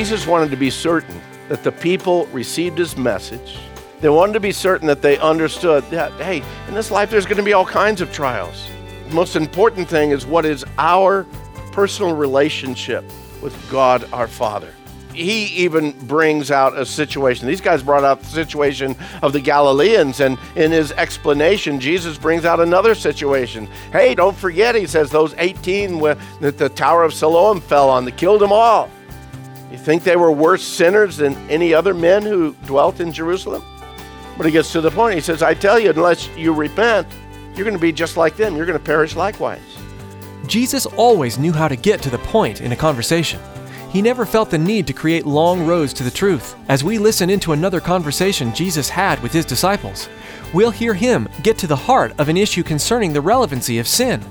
Jesus wanted to be certain that the people received his message. They wanted to be certain that they understood that, hey, in this life there's going to be all kinds of trials. The most important thing is what is our personal relationship with God our Father. He even brings out a situation. These guys brought out the situation of the Galileans, and in his explanation, Jesus brings out another situation. Hey, don't forget, he says, those 18 wh- that the Tower of Siloam fell on, that killed them all. You think they were worse sinners than any other men who dwelt in Jerusalem? But he gets to the point. He says, I tell you, unless you repent, you're going to be just like them. You're going to perish likewise. Jesus always knew how to get to the point in a conversation. He never felt the need to create long roads to the truth. As we listen into another conversation Jesus had with his disciples, we'll hear him get to the heart of an issue concerning the relevancy of sin.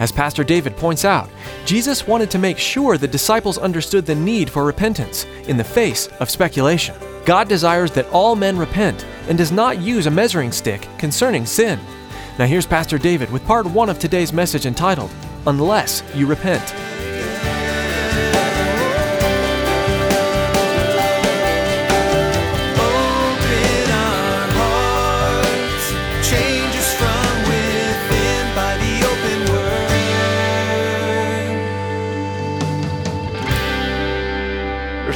As Pastor David points out, Jesus wanted to make sure the disciples understood the need for repentance in the face of speculation. God desires that all men repent and does not use a measuring stick concerning sin. Now, here's Pastor David with part one of today's message entitled, Unless You Repent.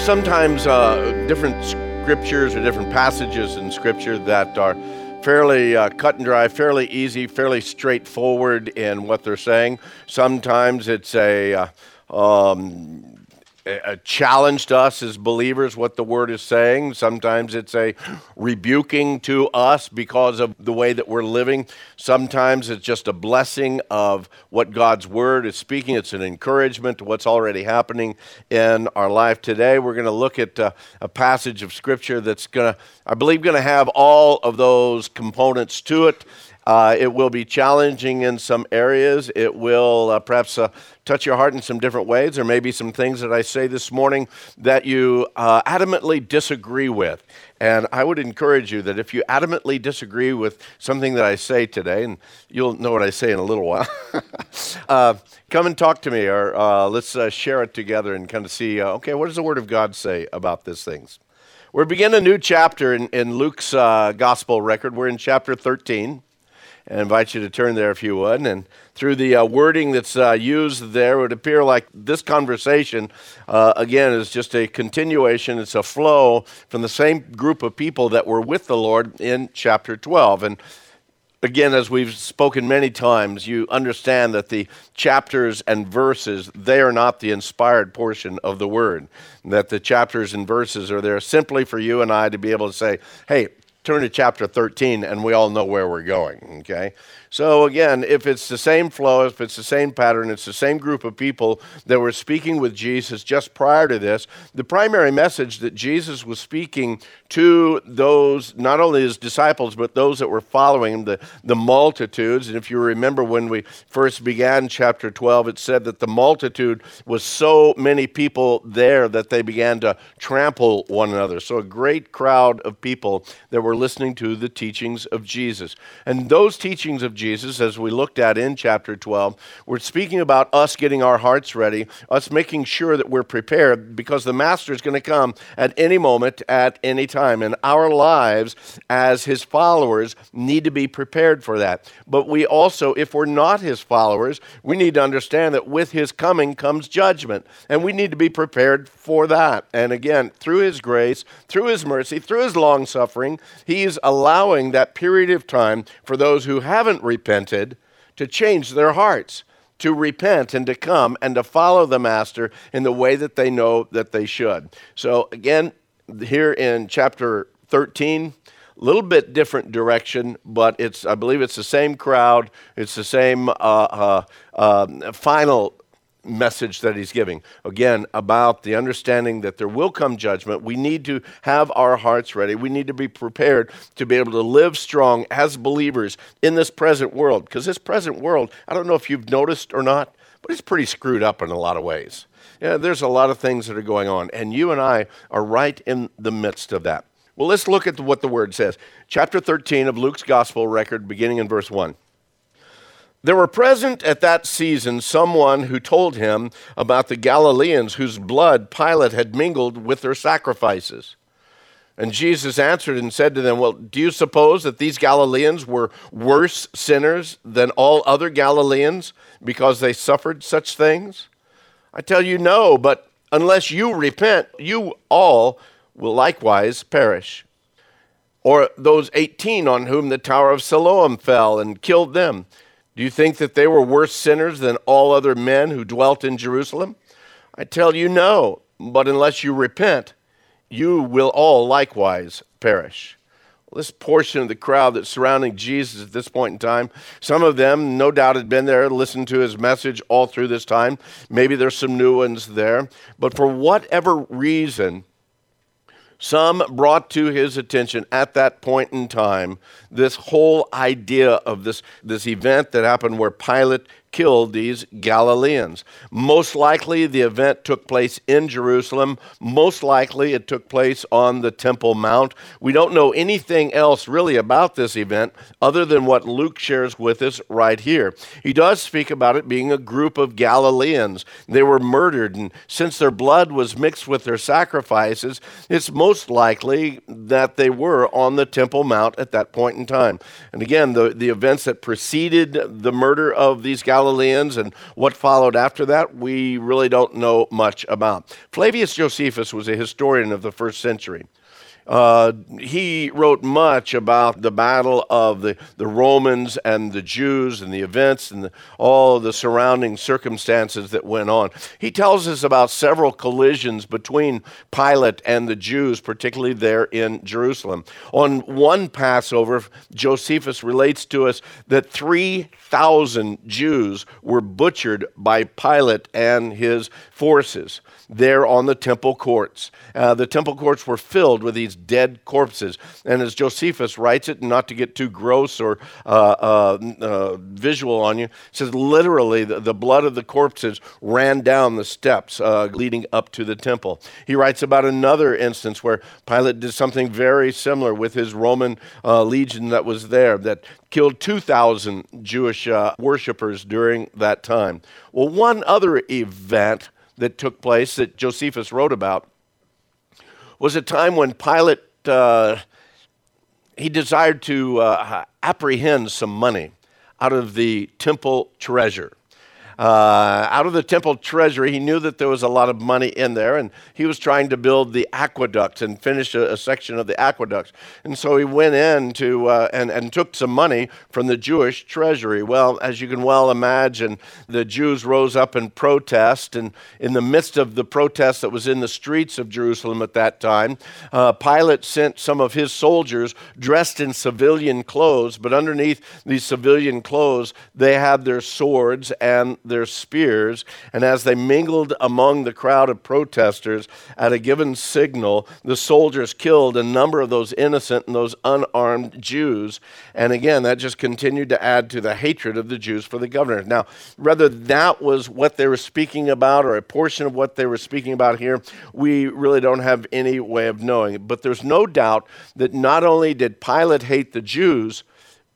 Sometimes uh, different scriptures or different passages in scripture that are fairly uh, cut and dry, fairly easy, fairly straightforward in what they're saying. Sometimes it's a uh, um, a challenge to us as believers what the word is saying. Sometimes it's a rebuking to us because of the way that we're living. Sometimes it's just a blessing of what God's word is speaking. It's an encouragement to what's already happening in our life today. We're going to look at uh, a passage of scripture that's going to, I believe, going to have all of those components to it. Uh, it will be challenging in some areas. It will uh, perhaps uh, touch your heart in some different ways. There may be some things that I say this morning that you uh, adamantly disagree with. And I would encourage you that if you adamantly disagree with something that I say today, and you'll know what I say in a little while, uh, come and talk to me or uh, let's share it together and kind of see, okay, what does the Word of God say about these things? We're beginning a new chapter in, in Luke's gospel record. We're in chapter 13. I invite you to turn there if you would. And through the uh, wording that's uh, used there, it would appear like this conversation, uh, again, is just a continuation. It's a flow from the same group of people that were with the Lord in chapter 12. And again, as we've spoken many times, you understand that the chapters and verses, they are not the inspired portion of the word. That the chapters and verses are there simply for you and I to be able to say, hey, turn to chapter 13 and we all know where we're going okay? So again if it's the same flow if it's the same pattern it's the same group of people that were speaking with jesus just prior to this the primary message that jesus was speaking to those not only his disciples but those that were following him the, the multitudes. And if you remember when we first began chapter 12 it said that the multitude was so many people there that they began to trample one another. So a great crowd of people that were listening to the teachings of Jesus. And those teachings of Jesus, as we looked at in chapter 12, we're speaking about us getting our hearts ready, us making sure that we're prepared because the Master is going to come at any moment, at any time. And our lives as his followers need to be prepared for that. But we also, if we're not his followers, we need to understand that with his coming comes judgment. And we need to be prepared for that. And again, through his grace, through his mercy, through his long suffering, he's allowing that period of time for those who haven't repented to change their hearts, to repent and to come and to follow the Master in the way that they know that they should. So, again, here in chapter 13, a little bit different direction, but it's I believe it's the same crowd. It's the same uh, uh, uh, final message that he's giving. Again, about the understanding that there will come judgment. We need to have our hearts ready. We need to be prepared to be able to live strong as believers in this present world. Because this present world, I don't know if you've noticed or not, but it's pretty screwed up in a lot of ways. Yeah, there's a lot of things that are going on, and you and I are right in the midst of that. Well, let's look at what the word says. Chapter 13 of Luke's gospel record, beginning in verse 1. There were present at that season someone who told him about the Galileans whose blood Pilate had mingled with their sacrifices. And Jesus answered and said to them, Well, do you suppose that these Galileans were worse sinners than all other Galileans because they suffered such things? I tell you, no, but unless you repent, you all will likewise perish. Or those 18 on whom the Tower of Siloam fell and killed them. Do you think that they were worse sinners than all other men who dwelt in Jerusalem? I tell you, no. But unless you repent, you will all likewise perish. This portion of the crowd that's surrounding Jesus at this point in time, some of them no doubt had been there, listened to his message all through this time. Maybe there's some new ones there. But for whatever reason, some brought to his attention at that point in time this whole idea of this, this event that happened where Pilate killed these Galileans. Most likely, the event took place in Jerusalem. Most likely, it took place on the Temple Mount. We don't know anything else really about this event other than what Luke shares with us right here. He does speak about it being a group of Galileans. They were murdered, and since their blood was mixed with their sacrifices, it's most likely that they were on the Temple Mount at that point in time. And again, the, the events that preceded the murder of these Galileans Galileans and what followed after that, we really don't know much about. Flavius Josephus was a historian of the first century. Uh, he wrote much about the battle of the, the Romans and the Jews and the events and the, all the surrounding circumstances that went on. He tells us about several collisions between Pilate and the Jews, particularly there in Jerusalem. On one Passover, Josephus relates to us that 3,000 Jews were butchered by Pilate and his forces there on the temple courts. Uh, the temple courts were filled with these dead corpses. And as Josephus writes it, not to get too gross or uh, uh, uh, visual on you, says literally the, the, blood of the corpses ran down the steps uh, leading up to the temple. He writes about another instance where Pilate did something very similar with his Roman uh, legion that was there that killed 2,000 Jewish worshippers during that time. Well, one other event that took place that Josephus wrote about was a time when Pilate uh, he desired to uh, apprehend some money out of the temple treasure uh, out of the temple treasury. He knew that there was a lot of money in there, and he was trying to build the aqueducts and finish a, a section of the aqueducts. And so he went in to, uh, and, and took some money from the Jewish treasury. Well, as you can well imagine, the Jews rose up in protest, and in the midst of the protest that was in the streets of Jerusalem at that time, uh, Pilate sent some of his soldiers dressed in civilian clothes, but underneath these civilian clothes, they had their swords and their spears, and as they mingled among the crowd of protesters at a given signal, the soldiers killed a number of those innocent and those unarmed Jews. And again, that just continued to add to the hatred of the Jews for the governor. Now, whether that was what they were speaking about or a portion of what they were speaking about here, we really don't have any way of knowing. But there's no doubt that not only did Pilate hate the Jews,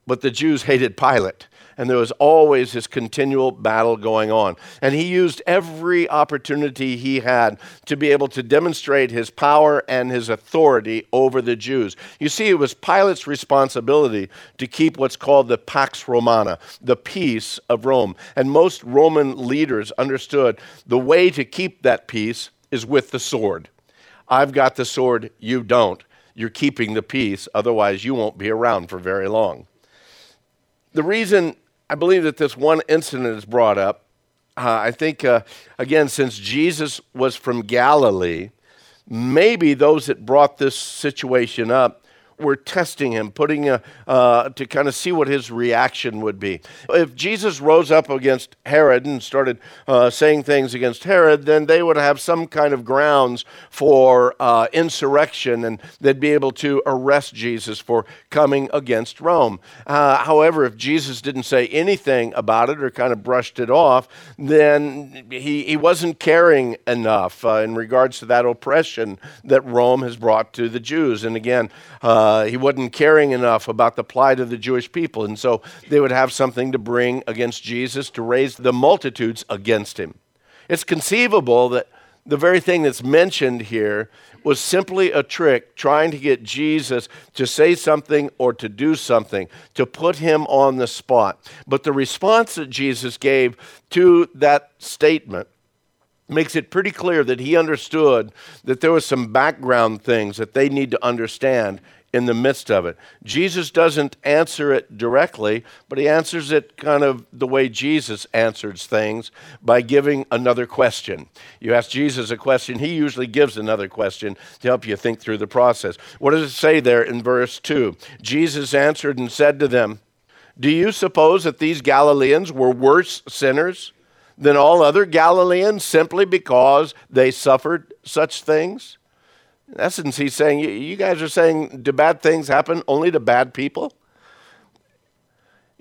but the Jews hated Pilate and there was always this continual battle going on. And he used every opportunity he had to be able to demonstrate his power and his authority over the Jews. You see, it was Pilate's responsibility to keep what's called the Pax Romana, the peace of Rome. And most Roman leaders understood the way to keep that peace is with the sword. I've got the sword, you don't. You're keeping the peace, otherwise, you won't be around for very long. The reason I believe that this one incident is brought up. Uh, I think, uh, again, since Jesus was from Galilee, maybe those that brought this situation up were testing him, putting a, uh, to kind of see what his reaction would be. If Jesus rose up against Herod and started uh, saying things against Herod, then they would have some kind of grounds for uh, insurrection and they'd be able to arrest Jesus for coming against Rome. Uh, however, if Jesus didn't say anything about it or kind of brushed it off, then he, he wasn't caring enough uh, in regards to that oppression that Rome has brought to the Jews. And again, uh, uh, he wasn't caring enough about the plight of the Jewish people. And so they would have something to bring against Jesus to raise the multitudes against him. It's conceivable that the very thing that's mentioned here was simply a trick trying to get Jesus to say something or to do something, to put him on the spot. But the response that Jesus gave to that statement makes it pretty clear that he understood that there was some background things that they need to understand in the midst of it. Jesus doesn't answer it directly, but he answers it kind of the way Jesus answers things by giving another question. You ask Jesus a question, he usually gives another question to help you think through the process. What does it say there in verse 2? Jesus answered and said to them, Do you suppose that these Galileans were worse sinners than all other Galileans simply because they suffered such things? In essence, he's saying, You guys are saying, do bad things happen only to bad people?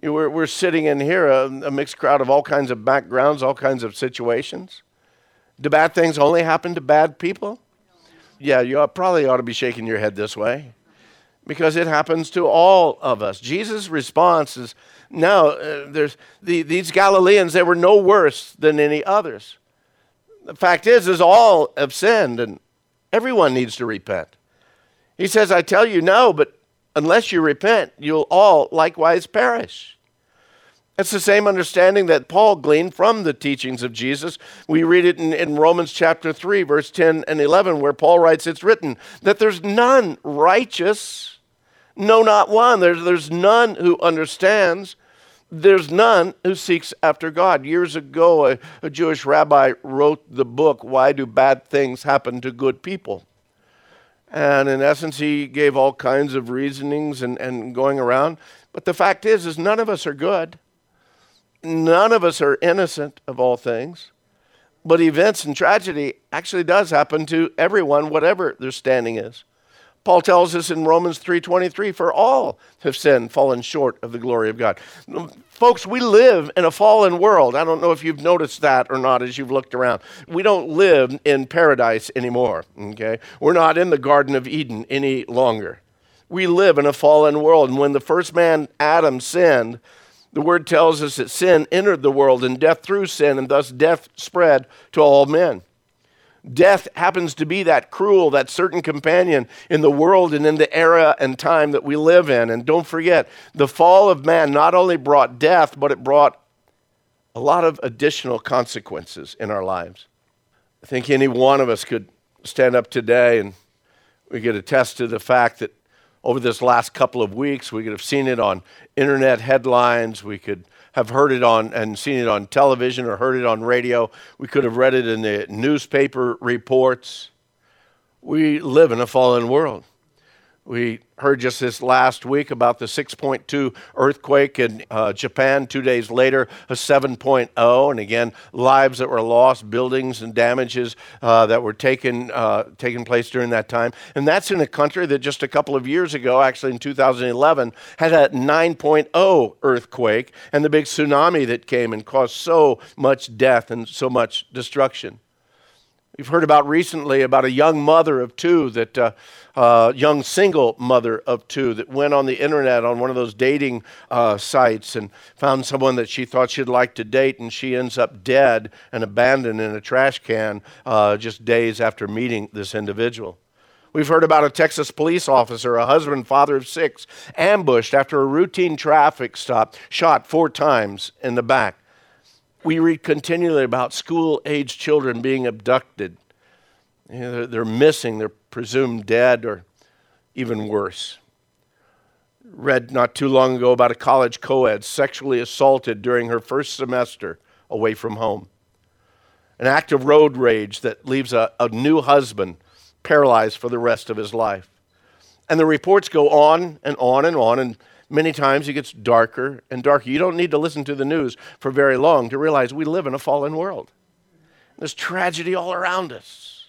We're, we're sitting in here, a, a mixed crowd of all kinds of backgrounds, all kinds of situations. Do bad things only happen to bad people? Yeah, you probably ought to be shaking your head this way because it happens to all of us. Jesus' response is no, uh, there's the, these Galileans, they were no worse than any others. The fact is, is all have sinned and Everyone needs to repent. He says, I tell you, no, but unless you repent, you'll all likewise perish. It's the same understanding that Paul gleaned from the teachings of Jesus. We read it in, in, Romans chapter 3, verse 10 and 11, where Paul writes, It's written that there's none righteous, no, not one. There's, there's none who understands. There's none who seeks after God. Years ago, a, a Jewish rabbi wrote the book, Why Do Bad Things Happen to Good People? And in essence, he gave all kinds of reasonings and, and going around. But the fact is, is none of us are good. None of us are innocent of all things. But events and tragedy actually does happen to everyone, whatever their standing is. Paul tells us in Romans 3:23 for all have sinned fallen short of the glory of God. Folks, we live in a fallen world. I don't know if you've noticed that or not as you've looked around. We don't live in paradise anymore, okay? We're not in the garden of Eden any longer. We live in a fallen world and when the first man Adam sinned, the word tells us that sin entered the world and death through sin and thus death spread to all men. Death happens to be that cruel, that certain companion in the world and in the era and time that we live in. And don't forget, the fall of man not only brought death, but it brought a lot of additional consequences in our lives. I think any one of us could stand up today and we could attest to the fact that over this last couple of weeks, we could have seen it on internet headlines, we could have heard it on and seen it on television or heard it on radio. We could have read it in the newspaper reports. We live in a fallen world. We heard just this last week about the 6.2 earthquake in uh, Japan. Two days later, a 7.0, and again, lives that were lost, buildings and damages uh, that were taken uh, taken place during that time. And that's in a country that just a couple of years ago, actually in 2011, had a 9.0 earthquake and the big tsunami that came and caused so much death and so much destruction. We've heard about recently about a young mother of two, that uh, uh, young single mother of two, that went on the internet on one of those dating uh, sites and found someone that she thought she'd like to date, and she ends up dead and abandoned in a trash can uh, just days after meeting this individual. We've heard about a Texas police officer, a husband, father of six, ambushed after a routine traffic stop, shot four times in the back. We read continually about school age children being abducted. You know, they're, they're missing, they're presumed dead, or even worse. Read not too long ago about a college co ed sexually assaulted during her first semester away from home. An act of road rage that leaves a, a new husband paralyzed for the rest of his life And the reports go on and on and on, and many times it gets darker and darker. You don't need to listen to the news for very long to realize we live in a fallen world. There's tragedy all around us.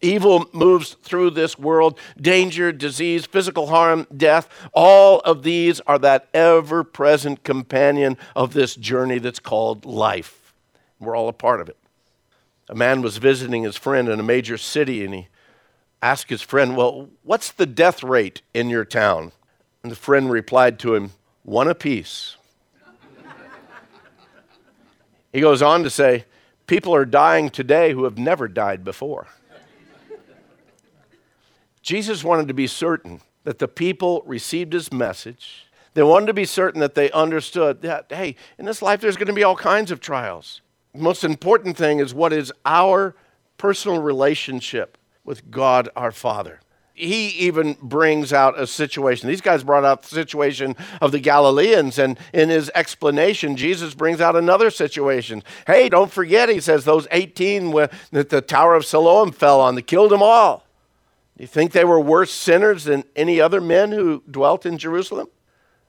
Evil moves through this world danger, disease, physical harm, death. All of these are that ever present companion of this journey that's called life. We're all a part of it. A man was visiting his friend in a major city and he asked his friend, Well, what's the death rate in your town? And the friend replied to him, One apiece. he goes on to say, People are dying today who have never died before. Jesus wanted to be certain that the people received his message. They wanted to be certain that they understood that, hey, in this life there's going to be all kinds of trials. The most important thing is what is our personal relationship with God our Father. He even brings out a situation. These guys brought out the situation of the Galileans, and in his explanation, Jesus brings out another situation. Hey, don't forget, he says, those 18 that the Tower of Siloam fell on, they killed them all. Do you think they were worse sinners than any other men who dwelt in Jerusalem?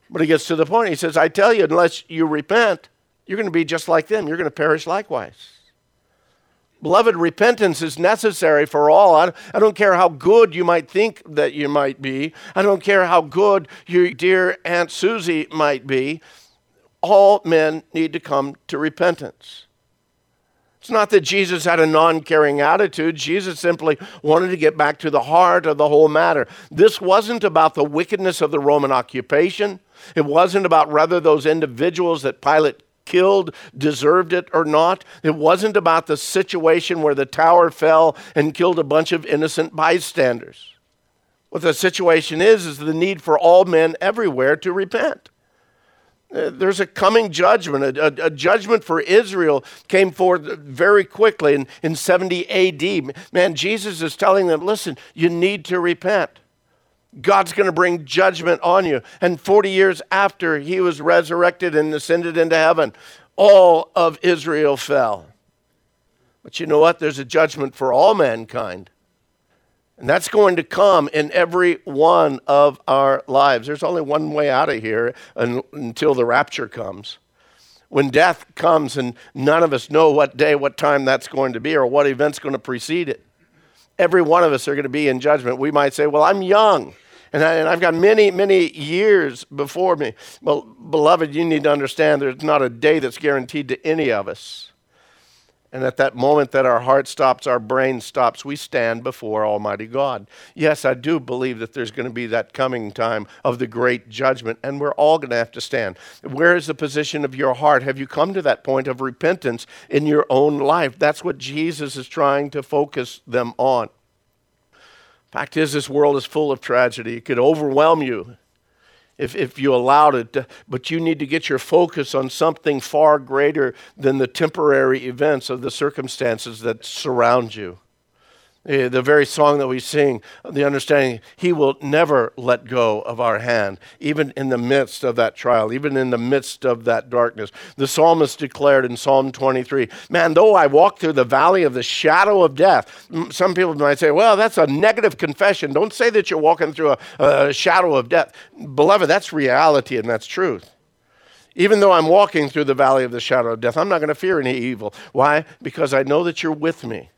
But he gets to the point. He says, I tell you, unless you repent, you're going to be just like them. You're going to perish likewise. Beloved, repentance is necessary for all. I don't care how good you might think that you might be. I don't care how good your dear Aunt Susie might be. All men need to come to repentance. It's not that Jesus had a non caring attitude. Jesus simply wanted to get back to the heart of the whole matter. This wasn't about the wickedness of the Roman occupation. It wasn't about whether those individuals that Pilate killed deserved it or not. It wasn't about the situation where the tower fell and killed a bunch of innocent bystanders. What the situation is, is the need for all men everywhere to repent. Uh, there's a coming judgment. A, a, a, judgment for Israel came forth very quickly in, in 70 AD. Man, Jesus is telling them, listen, you need to repent. God's going to bring judgment on you. And 40 years after he was resurrected and ascended into heaven, all of Israel fell. But you know what? There's a judgment for all mankind. And that's going to come in every one of our lives. There's only one way out of here until the rapture comes. When death comes and none of us know what day, what time that's going to be, or what event's going to precede it. Every one of us are going to be in judgment. We might say, Well, I'm young and, I, have got many, many years before me. Well, beloved, you need to understand there's not a day that's guaranteed to any of us. And at that moment that our heart stops, our brain stops, we stand before Almighty God. Yes, I do believe that there's going to be that coming time of the great judgment, and we're all going to have to stand. Where is the position of your heart? Have you come to that point of repentance in your own life? That's what Jesus is trying to focus them on. Fact is, this world is full of tragedy. It could overwhelm you if, if you allowed it. To, but you need to get your focus on something far greater than the temporary events of the circumstances that surround you. Eh, the very song that we sing, the understanding, He will never let go of our hand, even in the midst of that trial, even in the midst of that darkness. The psalmist declared in Psalm 23 Man, though I walk through the valley of the shadow of death, some people might say, Well, that's a negative confession. Don't say that you're walking through a, a shadow of death. Beloved, that's reality and that's truth. Even though I'm walking through the valley of the shadow of death, I'm not going to fear any evil. Why? Because I know that you're with me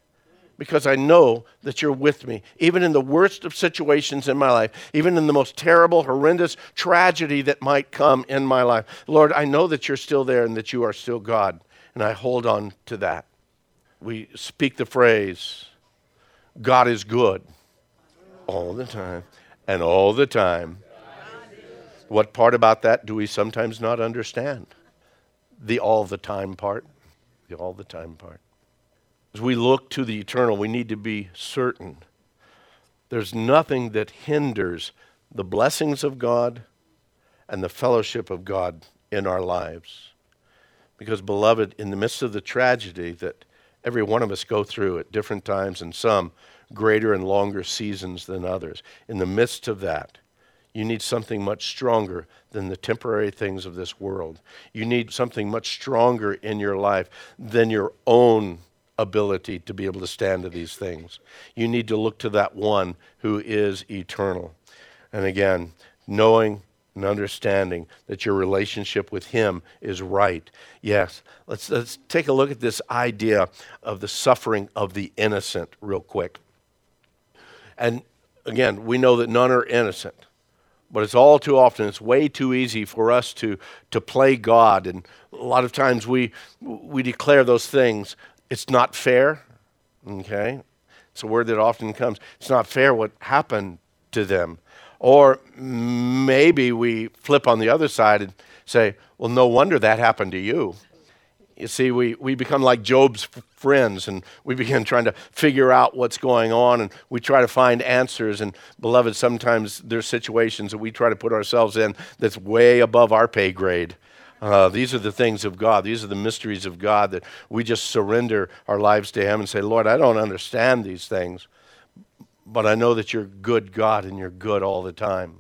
because I know that you're with me. Even in the worst of situations in my life, even in the most terrible, horrendous tragedy that might come in my life. Lord, I know that you're still there and that you are still God, and I hold on to that. We speak the phrase, God is good all the time, and all the time. What part about that do we sometimes not understand? The all the time part. The all the time part. As we look to the eternal, we need to be certain there's nothing that hinders the blessings of God and the fellowship of God in our lives. Because, beloved, in the midst of the tragedy that every one of us go through at different times and some greater and longer seasons than others, in the midst of that, you need something much stronger than the temporary things of this world. You need something much stronger in your life than your own ability to be able to stand to these things. You need to look to that one who is eternal. And again, knowing and understanding that your relationship with him is right. Yes, let's, let's take a look at this idea of the suffering of the innocent real quick. And again, we know that none are innocent. But it's all too often, it's way too easy for us to, to play God. And a lot of times we, we declare those things. It's not fair, okay? It's a word that often comes. It's not fair what happened to them. Or maybe we flip on the other side and say, well, no wonder that happened to you. You see, we, we become like Job's f- friends and we begin trying to figure out what's going on and we try to find answers. And, beloved, sometimes there's situations that we try to put ourselves in that's way above our pay grade. Uh, these are the things of God. These are the mysteries of God that we just surrender our lives to Him and say, Lord, I don't understand these things, but I know that you're good God and you're good all the time.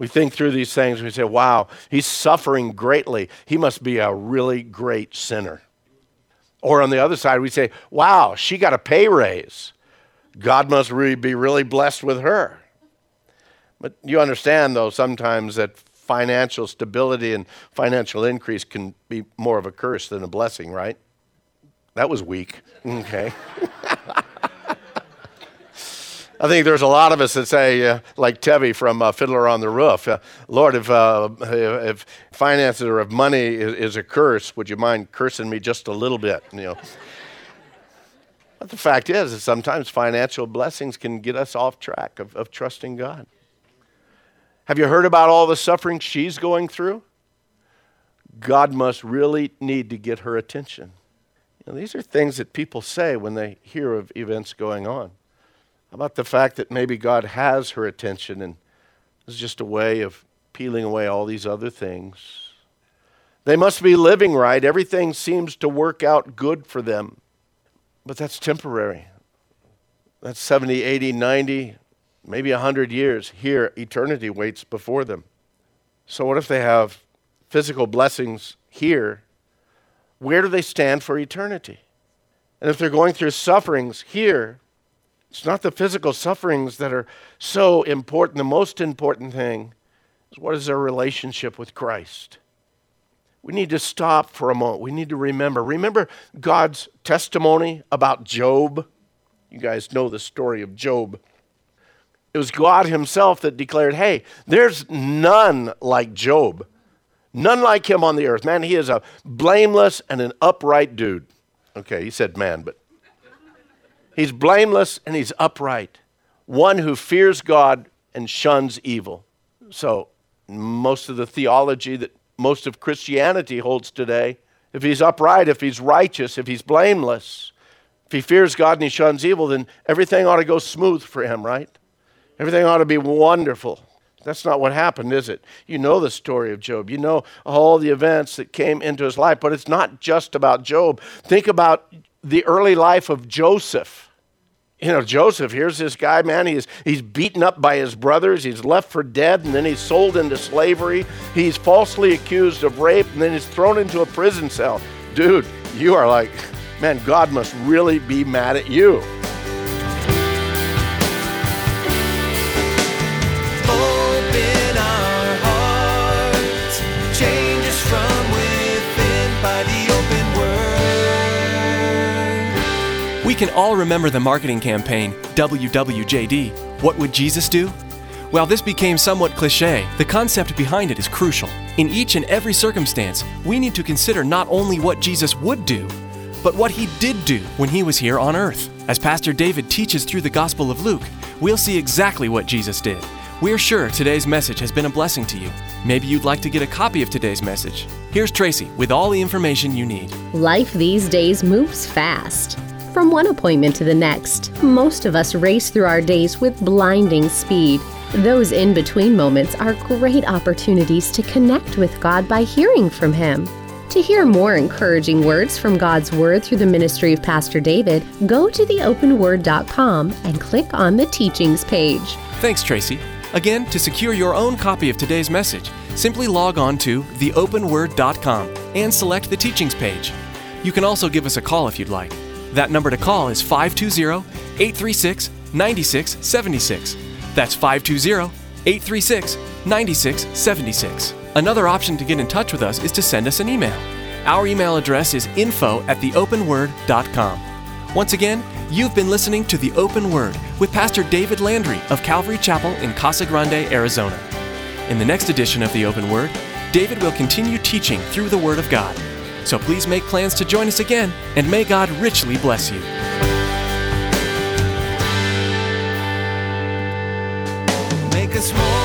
We think through these things and we say, wow, he's suffering greatly. He must be a really great sinner. Or on the other side, we say, wow, she got a pay raise. God must really be really blessed with her. But you understand, though, sometimes that financial stability and financial increase can be more of a curse than a blessing, right? That was weak. Okay. I think there's a lot of us that say, uh, like Tevye from uh, Fiddler on the Roof, uh, Lord, if, uh, if finances or if money is, is, a curse, would you mind cursing me just a little bit? You know. but the fact is, is sometimes financial blessings can get us off track of, of trusting God. Have you heard about all the suffering she's going through? God must really need to get her attention. You know, these are things that people say when they hear of events going on about the fact that maybe God has her attention and is just a way of peeling away all these other things. They must be living right. Everything seems to work out good for them. But that's temporary. That's 70, 80, 90, maybe 100 years. Here, eternity waits before them. So, what if they have physical blessings here? Where do they stand for eternity? And if they're going through sufferings here, it's not the physical sufferings that are so important. The most important thing is what is their relationship with Christ? We need to stop for a moment. We need to remember. Remember God's testimony about Job? You guys know the story of Job. It was God Himself that declared, hey, there's none like Job. None like him on the earth. Man, he is a blameless and an upright dude. Okay, he said man, but He's blameless and he's upright, one who fears God and shuns evil. So, most of the theology that most of Christianity holds today, if he's upright, if he's righteous, if he's blameless, if he fears God and he shuns evil, then everything ought to go smooth for him, right? Everything ought to be wonderful. That's not what happened, is it? You know the story of Job. You know all the events that came into his life, but it's not just about Job. Think about the early life of Joseph. You know, Joseph, here's this guy, man, he's, he's beaten up by his brothers, he's left for dead, and then he's sold into slavery. He's falsely accused of rape, and then he's thrown into a prison cell. Dude, you are like, man, God must really be mad at you. Can all remember the marketing campaign, WWJD What Would Jesus Do? While this became somewhat cliche, the concept behind it is crucial. In each and every circumstance, we need to consider not only what Jesus would do, but what he did do when he was here on earth. As Pastor David teaches through the Gospel of Luke, we'll see exactly what Jesus did. We're sure today's message has been a blessing to you. Maybe you'd like to get a copy of today's message. Here's Tracy with all the information you need. Life these days moves fast. From one appointment to the next, most of us race through our days with blinding speed. Those in between moments are great opportunities to connect with God by hearing from Him. To hear more encouraging words from God's Word through the ministry of Pastor David, go to theopenword.com and click on the teachings page. Thanks, Tracy. Again, to secure your own copy of today's message, simply log on to theopenword.com and select the teachings page. You can also give us a call if you'd like. That number to call is 520 836 9676. That's 520 836 9676. Another option to get in touch with us is to send us an email. Our email address is info at theopenword.com. Once again, you've been listening to The Open Word with Pastor David Landry of Calvary Chapel in Casa Grande, Arizona. In the next edition of The Open Word, David will continue teaching through the Word of God. So please make plans to join us again, and may God richly bless you. Make us more